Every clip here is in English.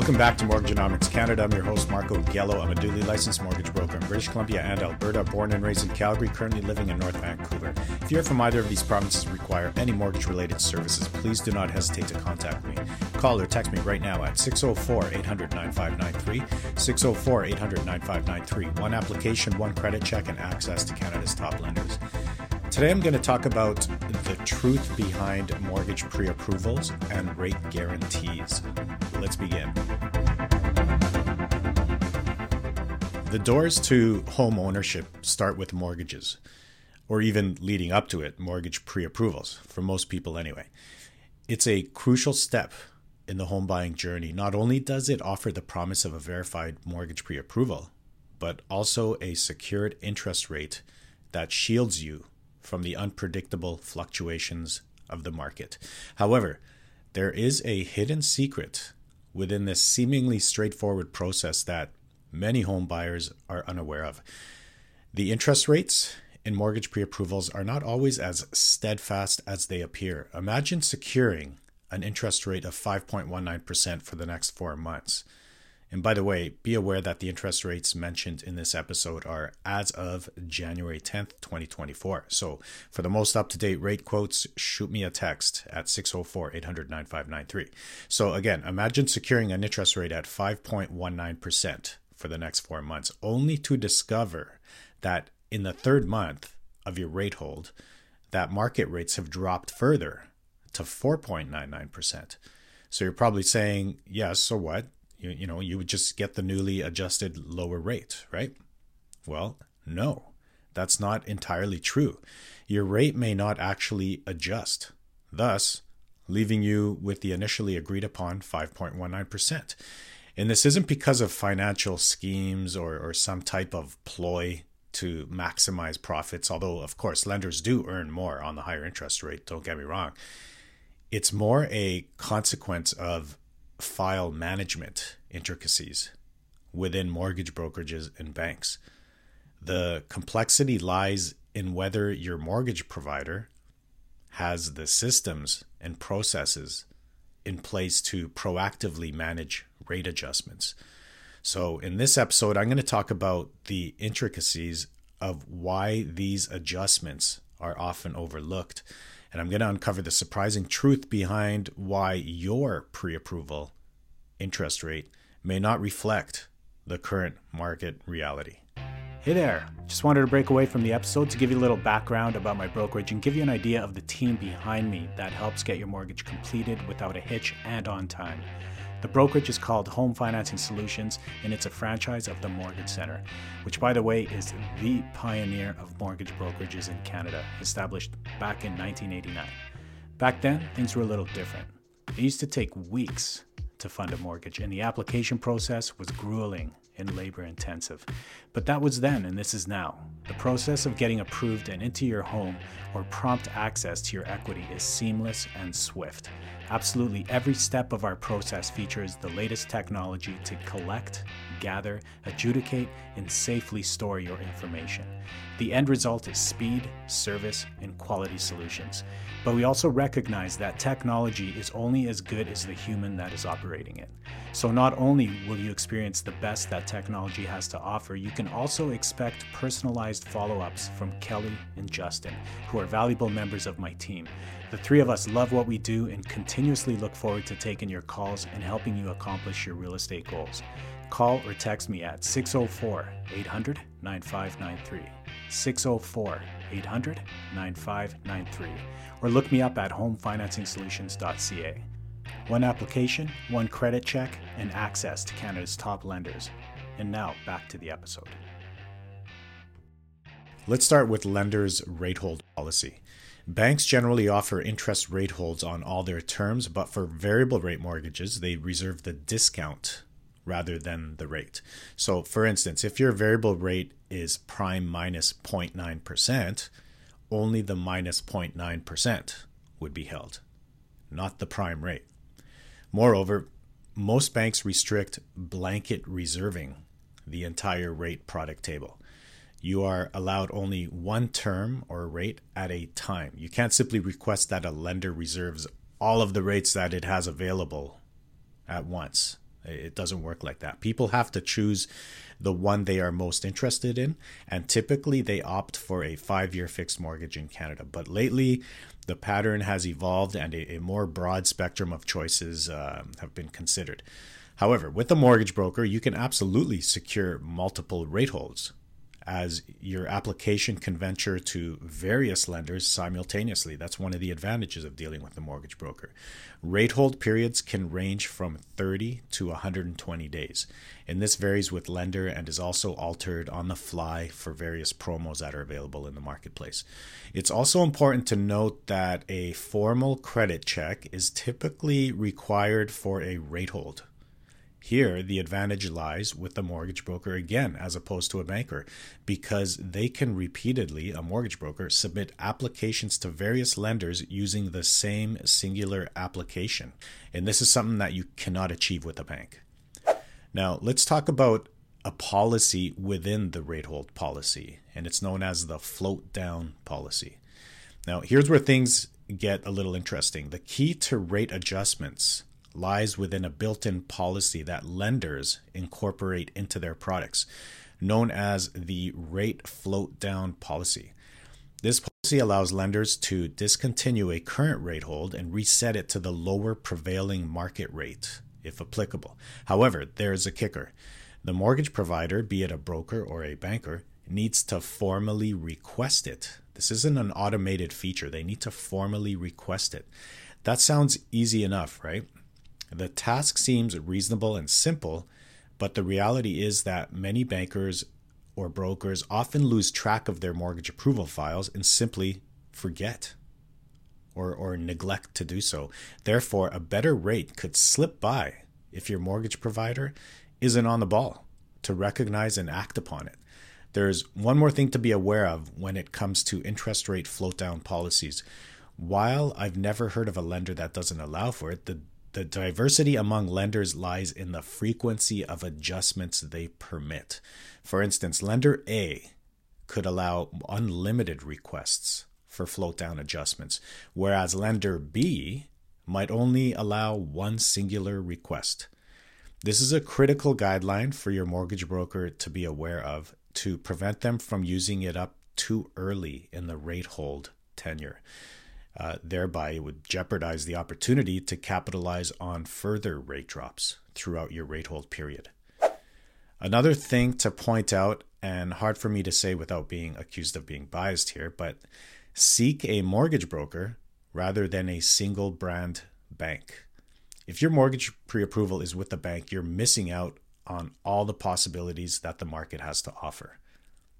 Welcome back to Mortgagenomics Canada. I'm your host, Marko Gelo. I'm a duly licensed mortgage broker in British Columbia and Alberta, born and raised in Calgary, currently living in North Vancouver. If you're from either of these provinces require any mortgage related services, please do not hesitate to contact me. Call or text me right now at 604 800 9593, 604 800 9593. One application, one credit check, and access to Canada's top lenders. Today I'm going to talk about the truth behind mortgage pre approvals and rate guarantees. Let's begin. The doors to home ownership start with mortgages, or even leading up to it, mortgage pre approvals, for most people anyway. It's a crucial step in the home buying journey. Not only does it offer the promise of a verified mortgage pre approval, but also a secured interest rate that shields you from the unpredictable fluctuations of the market. However, there is a hidden secret within this seemingly straightforward process that many home buyers are unaware of. The interest rates in mortgage pre approvals are not always as steadfast as they appear. Imagine securing an interest rate of 5.19% for the next four months. And by the way, be aware that the interest rates mentioned in this episode are as of January 10th, 2024. So for the most up to date rate quotes, shoot me a text at 604 800 9593. So again, imagine securing an interest rate at 5.19% for the next four months, only to discover that in the third month of your rate hold, that market rates have dropped further to 4.99%. So you're probably saying, yes, so what? You, you know, you would just get the newly adjusted lower rate, right? Well, no, that's not entirely true. Your rate may not actually adjust, thus, leaving you with the initially agreed upon 5.19%. And this isn't because of financial schemes or, or some type of ploy to maximize profits, although, of course, lenders do earn more on the higher interest rate, don't get me wrong. It's more a consequence of file management intricacies within mortgage brokerages and banks. The complexity lies in whether your mortgage provider has the systems and processes in place to proactively manage rate adjustments. So, in this episode, I'm going to talk about the intricacies of why these adjustments are often overlooked and I'm going to uncover the surprising truth behind why your pre approval interest rate may not reflect the current market reality. Hey there, just wanted to break away from the episode to give you a little background about my brokerage and give you an idea of the team behind me that helps get your mortgage completed without a hitch and on time. The brokerage is called Home Financing Solutions, and it's a franchise of the Mortgage Center, which, by the way, is the pioneer of mortgage brokerages in Canada, established back in 1989. Back then, things were a little different. It used to take weeks to fund a mortgage, and the application process was grueling and labor intensive. But that was then, and this is now. The process of getting approved and into your home or prompt access to your equity is seamless and swift. Absolutely every step of our process features the latest technology to collect, gather, adjudicate, and safely store your information. The end result is speed, service, and quality solutions. But we also recognize that technology is only as good as the human that is operating it. So not only will you experience the best that technology has to offer, you can also expect personalized follow ups from Kelly and Justin, who are valuable members of my team. The three of us love what we do and continuously look forward to taking your calls and helping you accomplish your real estate goals. Call or text me at 604 800 9593. 604 800 9593. Or look me up at homefinancingsolutions.ca. One application, one credit check, and access to Canada's top lenders. And now back to the episode. Let's start with lenders' rate hold policy. Banks generally offer interest rate holds on all their terms, but for variable rate mortgages, they reserve the discount rather than the rate. So, for instance, if your variable rate is prime minus 0.9%, only the minus 0.9% would be held, not the prime rate. Moreover, most banks restrict blanket reserving the entire rate product table you are allowed only one term or rate at a time. You can't simply request that a lender reserves all of the rates that it has available at once. It doesn't work like that. People have to choose the one they are most interested in, and typically they opt for a five year fixed mortgage in Canada. But lately, the pattern has evolved and a, a more broad spectrum of choices uh, have been considered. However, with a mortgage broker, you can absolutely secure multiple rate holds as your application can venture to various lenders simultaneously. That's one of the advantages of dealing with a mortgage broker. Rate hold periods can range from 30 to 120 days, and this varies with lender and is also altered on the fly for various promos that are available in the marketplace. It's also important to note that a formal credit check is typically required for a rate hold. Here, the advantage lies with the mortgage broker again, as opposed to a banker, because they can repeatedly, a mortgage broker, submit applications to various lenders using the same singular application. And this is something that you cannot achieve with a bank. Now, let's talk about a policy within the rate hold policy, and it's known as the float down policy. Now, here's where things get a little interesting. The key to rate adjustments lies within a built in policy that lenders incorporate into their products, known as the rate float down policy. This policy allows lenders to discontinue a current rate hold and reset it to the lower prevailing market rate, if applicable. However, there is a kicker. The mortgage provider, be it a broker or a banker, needs to formally request it. This isn't an automated feature. They need to formally request it. That sounds easy enough, right? The task seems reasonable and simple, but the reality is that many bankers or brokers often lose track of their mortgage approval files and simply forget or, or neglect to do so. Therefore, a better rate could slip by if your mortgage provider isn't on the ball to recognize and act upon it. There's one more thing to be aware of when it comes to interest rate float down policies. While I've never heard of a lender that doesn't allow for it, the the diversity among lenders lies in the frequency of adjustments they permit. For instance, lender A could allow unlimited requests for float down adjustments, whereas lender B might only allow one singular request. This is a critical guideline for your mortgage broker to be aware of to prevent them from using it up too early in the rate hold tenure. Uh, thereby, it would jeopardize the opportunity to capitalize on further rate drops throughout your rate hold period. Another thing to point out, and hard for me to say without being accused of being biased here, but seek a mortgage broker rather than a single brand bank. If your mortgage pre approval is with the bank, you're missing out on all the possibilities that the market has to offer.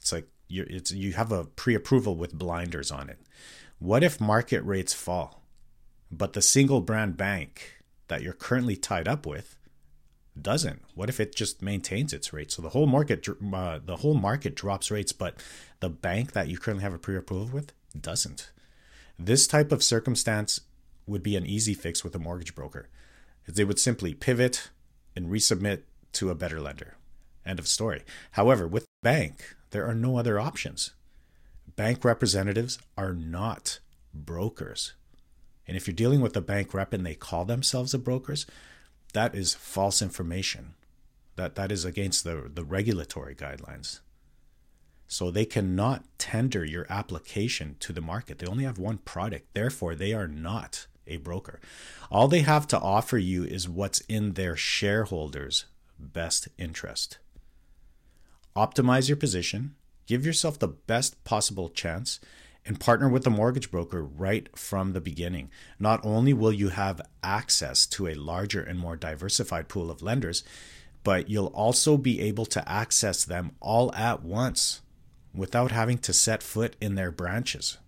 It's like you it's you have a pre approval with blinders on it. What if market rates fall, but the single brand bank that you're currently tied up with doesn't? What if it just maintains its rate? So the whole market, uh, the whole market drops rates, but the bank that you currently have a pre-approval with doesn't. This type of circumstance would be an easy fix with a mortgage broker. They would simply pivot and resubmit to a better lender. End of story. However, with the bank, there are no other options bank representatives are not brokers. And if you're dealing with a bank rep and they call themselves a brokers, that is false information. That that is against the, the regulatory guidelines. So they cannot tender your application to the market. They only have one product. Therefore, they are not a broker. All they have to offer you is what's in their shareholders' best interest. Optimize your position Give yourself the best possible chance and partner with a mortgage broker right from the beginning. Not only will you have access to a larger and more diversified pool of lenders, but you'll also be able to access them all at once without having to set foot in their branches.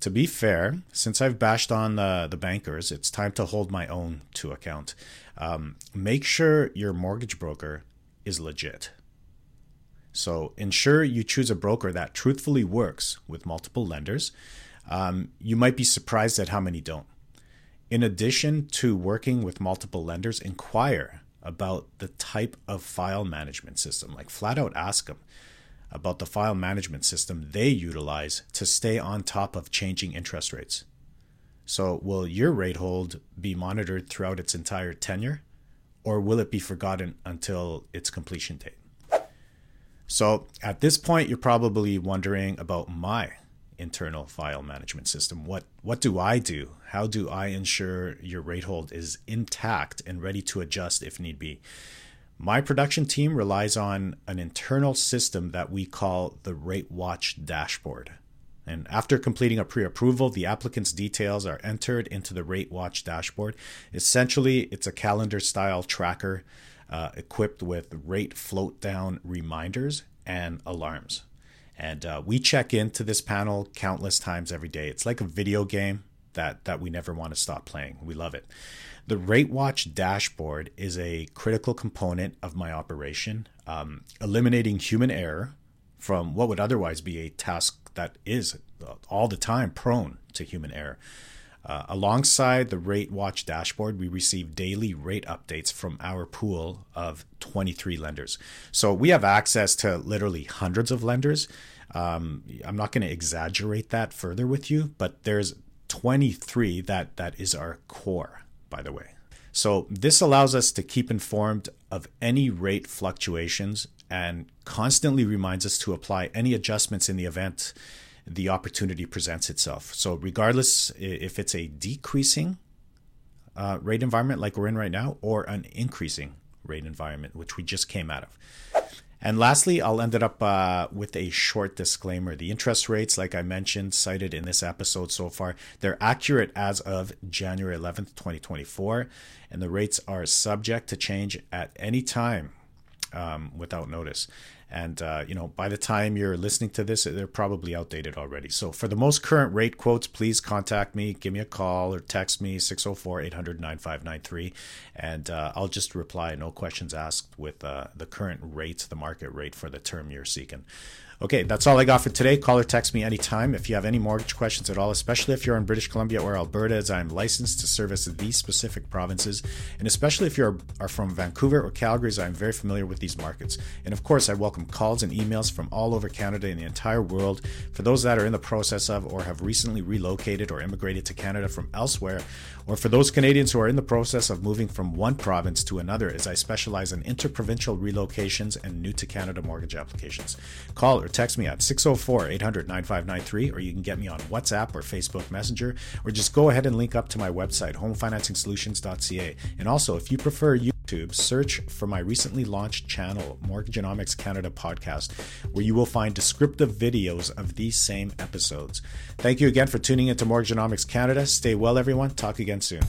To be fair, since I've bashed on the, the bankers, it's time to hold my own to account. Um, make sure your mortgage broker is legit. So ensure you choose a broker that truthfully works with multiple lenders. Um, you might be surprised at how many don't. In addition to working with multiple lenders, inquire about the type of file management system. Like flat out ask them about the file management system they utilize to stay on top of changing interest rates. So, will your rate hold be monitored throughout its entire tenure? or will it be forgotten until its completion date? So at this point, you're probably wondering about my internal file management system. What what do I do? How do I ensure your rate hold is intact and ready to adjust if need be? My production team relies on an internal system that we call the Rate Watch dashboard. And after completing a pre approval, the applicant's details are entered into the Rate Watch dashboard. Essentially, it's a calendar style tracker uh, equipped with rate float down reminders and alarms. And uh, we check into this panel countless times every day. It's like a video game that, that we never want to stop playing. We love it. The Rate Watch dashboard is a critical component of my operation, um, eliminating human error from what would otherwise be a task that is all the time prone to human error. Uh, alongside the Rate Watch dashboard, we receive daily rate updates from our pool of 23 lenders. So we have access to literally hundreds of lenders. Um, I'm not going to exaggerate that further with you, but there's 23 that that is our core, by the way. So this allows us to keep informed of any rate fluctuations and constantly reminds us to apply any adjustments in the event the opportunity presents itself. So, regardless if it's a decreasing uh, rate environment like we're in right now, or an increasing rate environment, which we just came out of. And lastly, I'll end it up uh, with a short disclaimer. The interest rates, like I mentioned, cited in this episode so far, they're accurate as of January 11th, 2024, and the rates are subject to change at any time um, without notice. And, uh, you know, by the time you're listening to this, they're probably outdated already. So for the most current rate quotes, please contact me, give me a call or text me 604 800 9593. And uh, I'll just reply, no questions asked, with uh, the current rate, the market rate for the term you're seeking. Okay, that's all I got for today. Call or text me anytime if you have any mortgage questions at all, especially if you're in British Columbia or Alberta, as I'm licensed to service these specific provinces, and especially if you are from Vancouver or Calgary, as I'm very familiar with these markets. And of course, I welcome calls and emails from all over Canada and the entire world. For those that are in the process of or have recently relocated or immigrated to Canada from elsewhere, or for those Canadians who are in the process of moving from one province to another, as I specialize in interprovincial relocations and new to Canada mortgage applications. Call or text me at 604 800 9593, or you can get me on WhatsApp or Facebook Messenger, or just go ahead and link up to my website, homefinancingsolutions.ca. And also, if you prefer YouTube, search for my recently launched channel, Mortgagenomics Canada Podcast, where you will find descriptive videos of these same episodes. Thank you again for tuning into Mortgagenomics Canada. Stay well, everyone. Talk again soon.